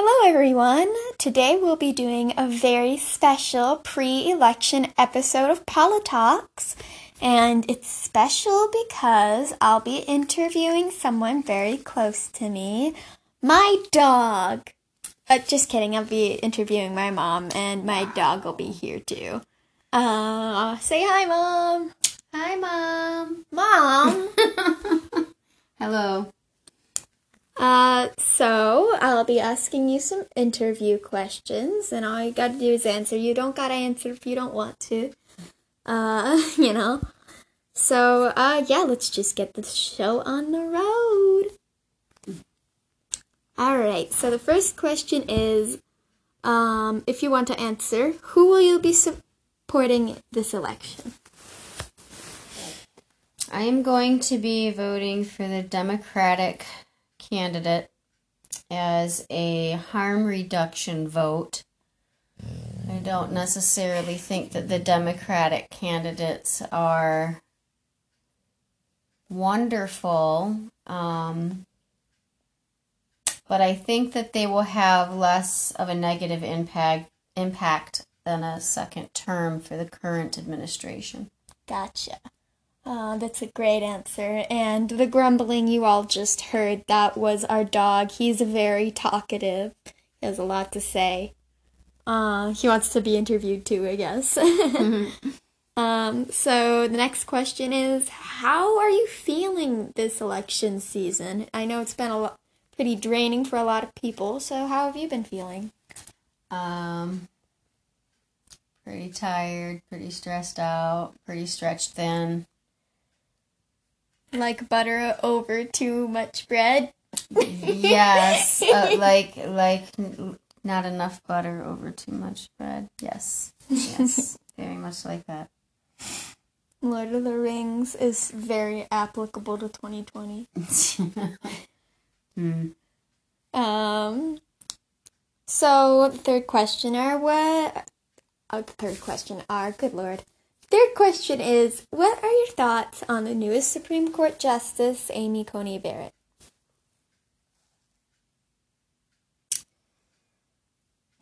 Hello, everyone. Today we'll be doing a very special pre election episode of Politalks. And it's special because I'll be interviewing someone very close to me my dog. Uh, just kidding, I'll be interviewing my mom, and my dog will be here too. Uh, say hi, Mom. Hi, Mom. Mom. Hello. Uh, so I'll be asking you some interview questions, and all you gotta do is answer. You don't gotta answer if you don't want to. Uh, you know. So, uh, yeah, let's just get the show on the road. Alright, so the first question is, um, if you want to answer, who will you be supporting this election? I am going to be voting for the Democratic candidate as a harm reduction vote. I don't necessarily think that the Democratic candidates are wonderful, um, but I think that they will have less of a negative impact impact than a second term for the current administration. Gotcha. Uh, that's a great answer. And the grumbling you all just heard, that was our dog. He's very talkative. He has a lot to say. Uh, he wants to be interviewed too, I guess. mm-hmm. um, so the next question is, how are you feeling this election season? I know it's been a lot, pretty draining for a lot of people. So how have you been feeling? Um, pretty tired, pretty stressed out, pretty stretched thin. Like butter over too much bread? yes, uh, like like not enough butter over too much bread. Yes, yes, very much like that. Lord of the Rings is very applicable to 2020. hmm. Um. So third question are what? The third question are good lord. Third question is What are your thoughts on the newest Supreme Court Justice, Amy Coney Barrett?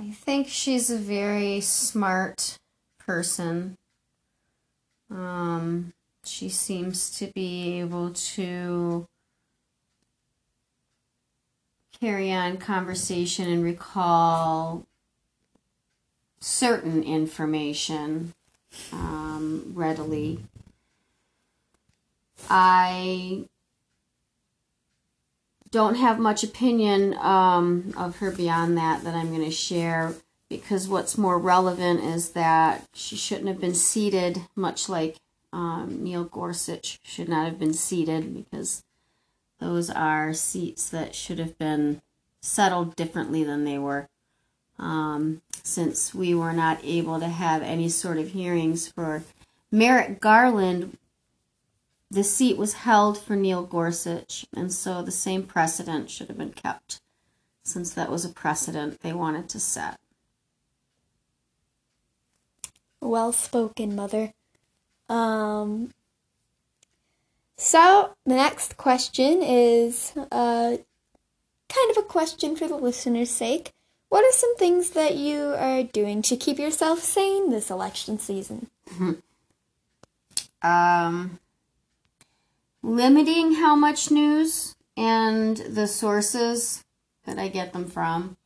I think she's a very smart person. Um, she seems to be able to carry on conversation and recall certain information readily. I don't have much opinion um, of her beyond that that I'm going to share because what's more relevant is that she shouldn't have been seated, much like um, Neil Gorsuch should not have been seated because those are seats that should have been settled differently than they were um, since we were not able to have any sort of hearings for Merrick Garland. The seat was held for Neil Gorsuch, and so the same precedent should have been kept, since that was a precedent they wanted to set. Well spoken, Mother. Um, so the next question is uh, kind of a question for the listener's sake. What are some things that you are doing to keep yourself sane this election season? Um, limiting how much news and the sources that I get them from.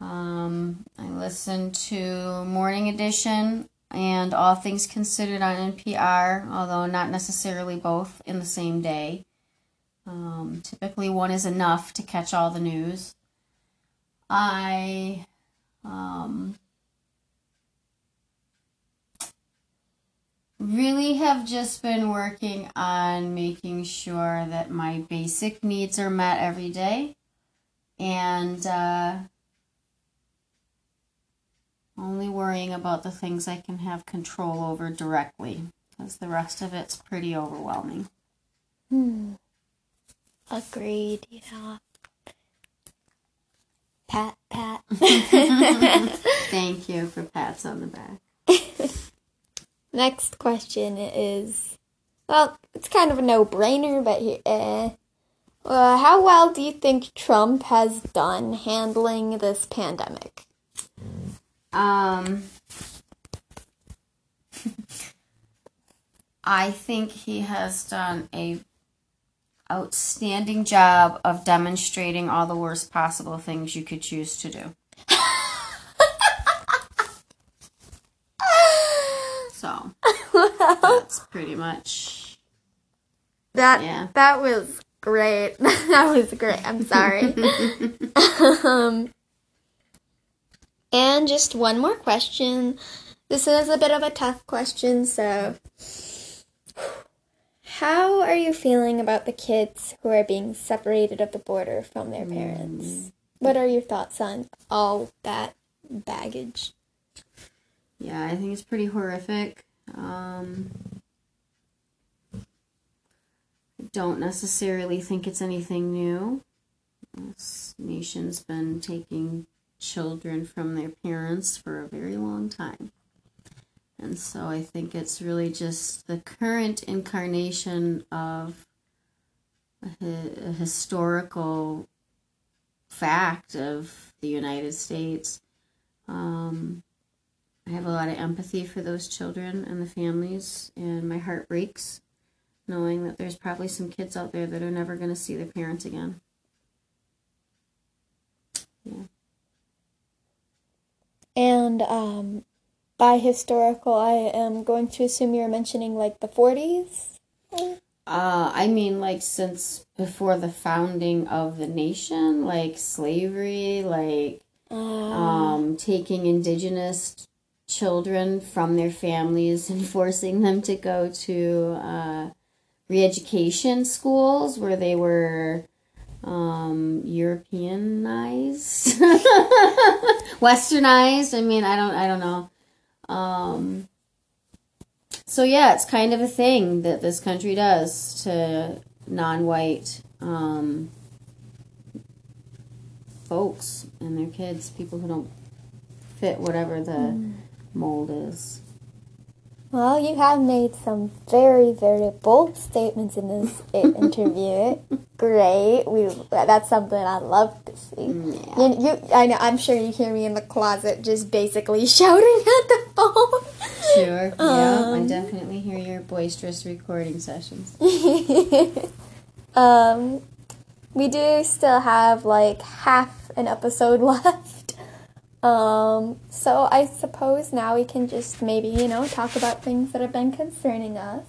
Um, I listen to Morning Edition and All Things Considered on NPR, although not necessarily both in the same day. Um, typically, one is enough to catch all the news. I um, really have just been working on making sure that my basic needs are met every day and uh, only worrying about the things I can have control over directly because the rest of it's pretty overwhelming. Hmm. Agreed, yeah. Pat, pat. Thank you for pats on the back. Next question is well, it's kind of a no brainer, but uh, Uh, how well do you think Trump has done handling this pandemic? Um, I think he has done a outstanding job of demonstrating all the worst possible things you could choose to do. so that's pretty much That Yeah. that was great. that was great. I'm sorry. um, and just one more question. This is a bit of a tough question, so how are you feeling about the kids who are being separated at the border from their parents? What are your thoughts on all that baggage? yeah. I think it's pretty horrific. Um, I don't necessarily think it's anything new. This nation's been taking children from their parents for a very long time. And so I think it's really just the current incarnation of a, a historical fact of the United States. Um, I have a lot of empathy for those children and the families, and my heart breaks knowing that there's probably some kids out there that are never going to see their parents again. Yeah. And um, by historical, I am going to assume you're mentioning like the 40s. Uh, I mean, like since before the founding of the nation, like slavery, like um, taking indigenous children from their families and forcing them to go to uh, re-education schools where they were um, Europeanized, Westernized. I mean, I don't, I don't know. Um, so yeah, it's kind of a thing that this country does to non-white um, folks and their kids, people who don't fit whatever the mold is. Well, you have made some very, very bold statements in this interview. Great. We that's something I love to see. Yeah. You, you, I know. I'm sure you hear me in the closet, just basically shouting at the phone. Sure. Yeah, I Um. definitely hear your boisterous recording sessions. um, we do still have like half an episode left. Um, so I suppose now we can just maybe, you know, talk about things that have been concerning us.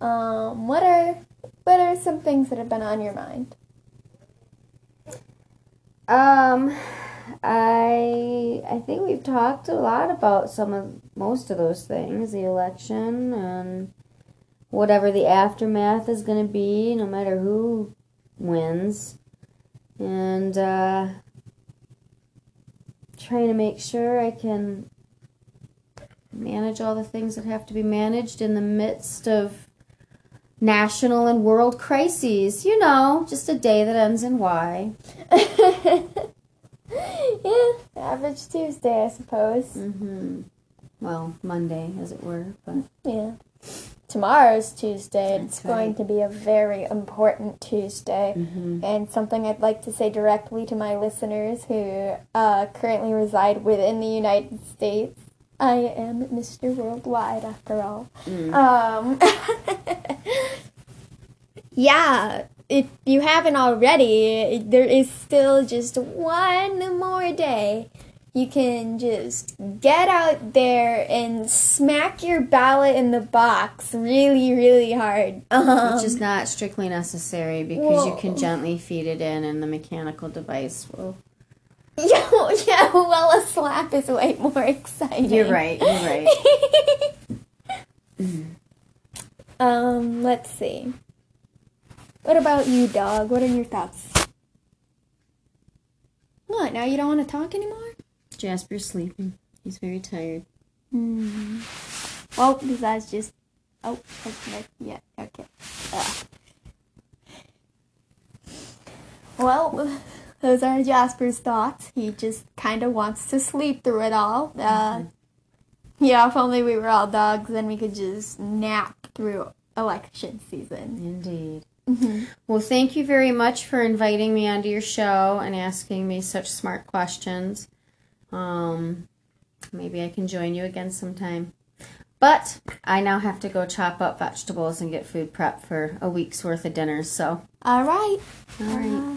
Um, what are what are some things that have been on your mind? Um, I I think we've talked a lot about some of most of those things, the election and whatever the aftermath is going to be, no matter who wins, and uh, trying to make sure I can manage all the things that have to be managed in the midst of national and world crises. You know, just a day that ends in Y. yeah, average Tuesday, I suppose. Mm-hmm. Well, Monday, as it were, but Yeah. Tomorrow's Tuesday. That's it's going to be a very important Tuesday. Mhm. And something I'd like to say directly to my listeners who uh, currently reside within the United States. I am Mr. Worldwide, after all. Mm. Um, yeah, if you haven't already, there is still just one more day. You can just get out there and smack your ballot in the box really, really hard. Um, which is not strictly necessary because you can gently feed it in, and the mechanical device will. yeah, yeah, well, a slap is way more exciting. You're right. You're right. um, let's see. What about you, dog? What are your thoughts? What? Now you don't want to talk anymore? Jasper's sleeping. He's very tired. Hmm. Well, besides just. Oh, okay. Yeah, okay. Ugh. Well, those are Jasper's thoughts. He just kind of wants to sleep through it all. Uh, yeah, if only we were all dogs, then we could just nap through election season. Indeed. Mm-hmm. Well, thank you very much for inviting me onto your show and asking me such smart questions. Um, maybe I can join you again sometime. But I now have to go chop up vegetables and get food prep for a week's worth of dinners. So, all right, all right. Uh,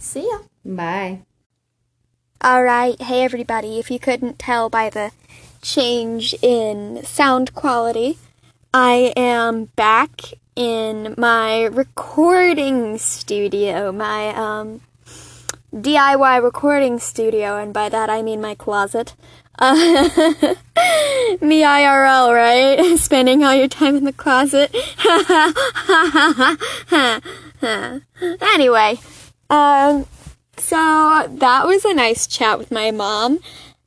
see ya. Bye. All right, hey everybody. If you couldn't tell by the change in sound quality, I am back in my recording studio, my um, DIY recording studio, and by that I mean my closet. Uh, me IRL, right? Spending all your time in the closet. anyway, um, so that was a nice chat with my mom.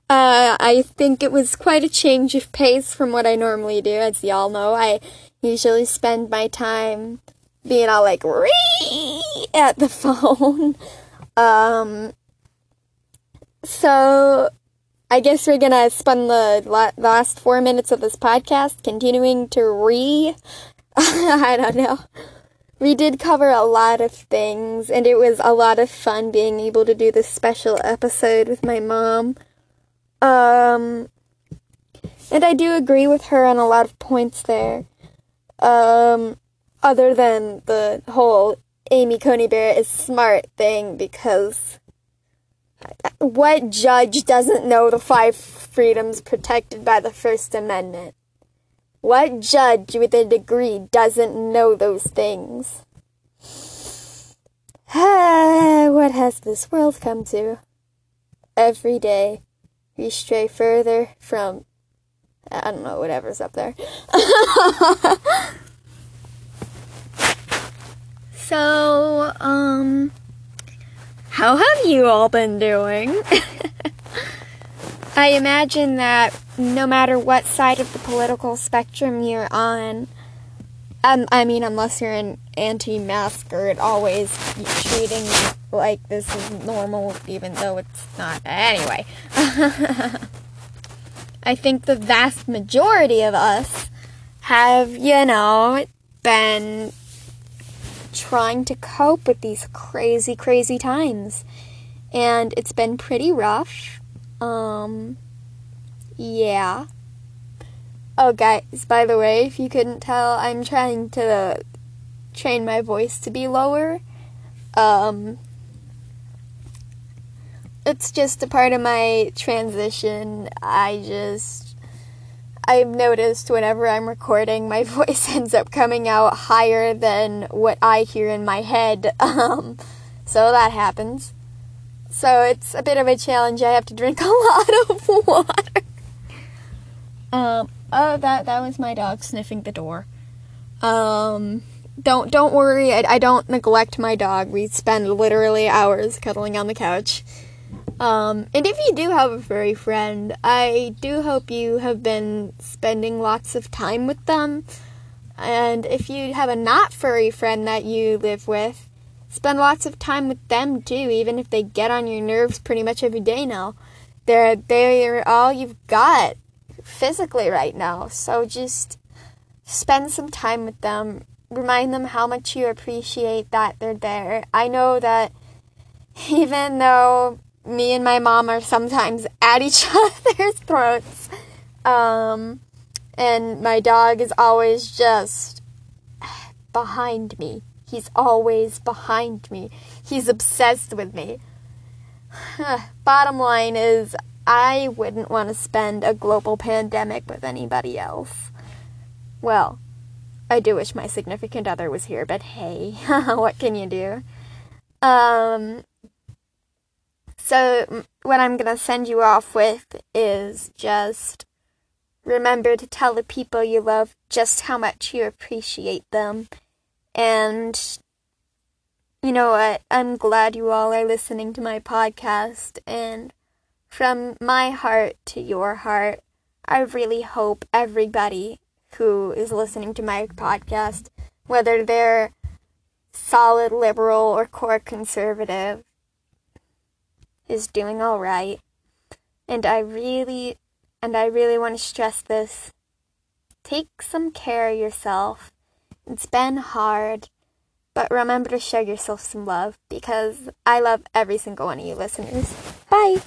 Uh, I think it was quite a change of pace from what I normally do. As y'all know, I usually spend my time being all like at the phone. Um, so I guess we're gonna spend the la- last four minutes of this podcast continuing to re. I don't know. We did cover a lot of things, and it was a lot of fun being able to do this special episode with my mom. Um, and I do agree with her on a lot of points there. Um, other than the whole Amy Coney Barrett is smart thing, because what judge doesn't know the five freedoms protected by the First Amendment? What judge with a degree doesn't know those things? what has this world come to? Every day we stray further from I don't know, whatever's up there. so, um, how have you all been doing? I imagine that no matter what side of the political spectrum you're on, um, I mean, unless you're an anti-masker, it always treating like this is normal, even though it's not. Anyway, I think the vast majority of us have, you know, been trying to cope with these crazy, crazy times, and it's been pretty rough. Um, yeah. Oh, guys, by the way, if you couldn't tell, I'm trying to train my voice to be lower. Um, it's just a part of my transition. I just, I've noticed whenever I'm recording, my voice ends up coming out higher than what I hear in my head. Um, so that happens. So it's a bit of a challenge. I have to drink a lot of water. Um, oh, that that was my dog sniffing the door. Um, don't don't worry. I, I don't neglect my dog. We spend literally hours cuddling on the couch. Um, and if you do have a furry friend, I do hope you have been spending lots of time with them. And if you have a not furry friend that you live with, spend lots of time with them too, even if they get on your nerves pretty much every day now. They're they're all you've got physically right now. So just spend some time with them. Remind them how much you appreciate that they're there. I know that even though me and my mom are sometimes at each other's throats, um, and my dog is always just behind me. He's always behind me. He's obsessed with me. Bottom line is, I wouldn't want to spend a global pandemic with anybody else. Well, I do wish my significant other was here, but hey, what can you do? Um, so, what I'm going to send you off with is just remember to tell the people you love just how much you appreciate them. And you know what? I'm glad you all are listening to my podcast. And from my heart to your heart, I really hope everybody who is listening to my podcast, whether they're solid liberal or core conservative, is doing all right. And I really, and I really want to stress this take some care of yourself. It's been hard. But remember to show yourself some love because I love every single one of you listeners. Bye.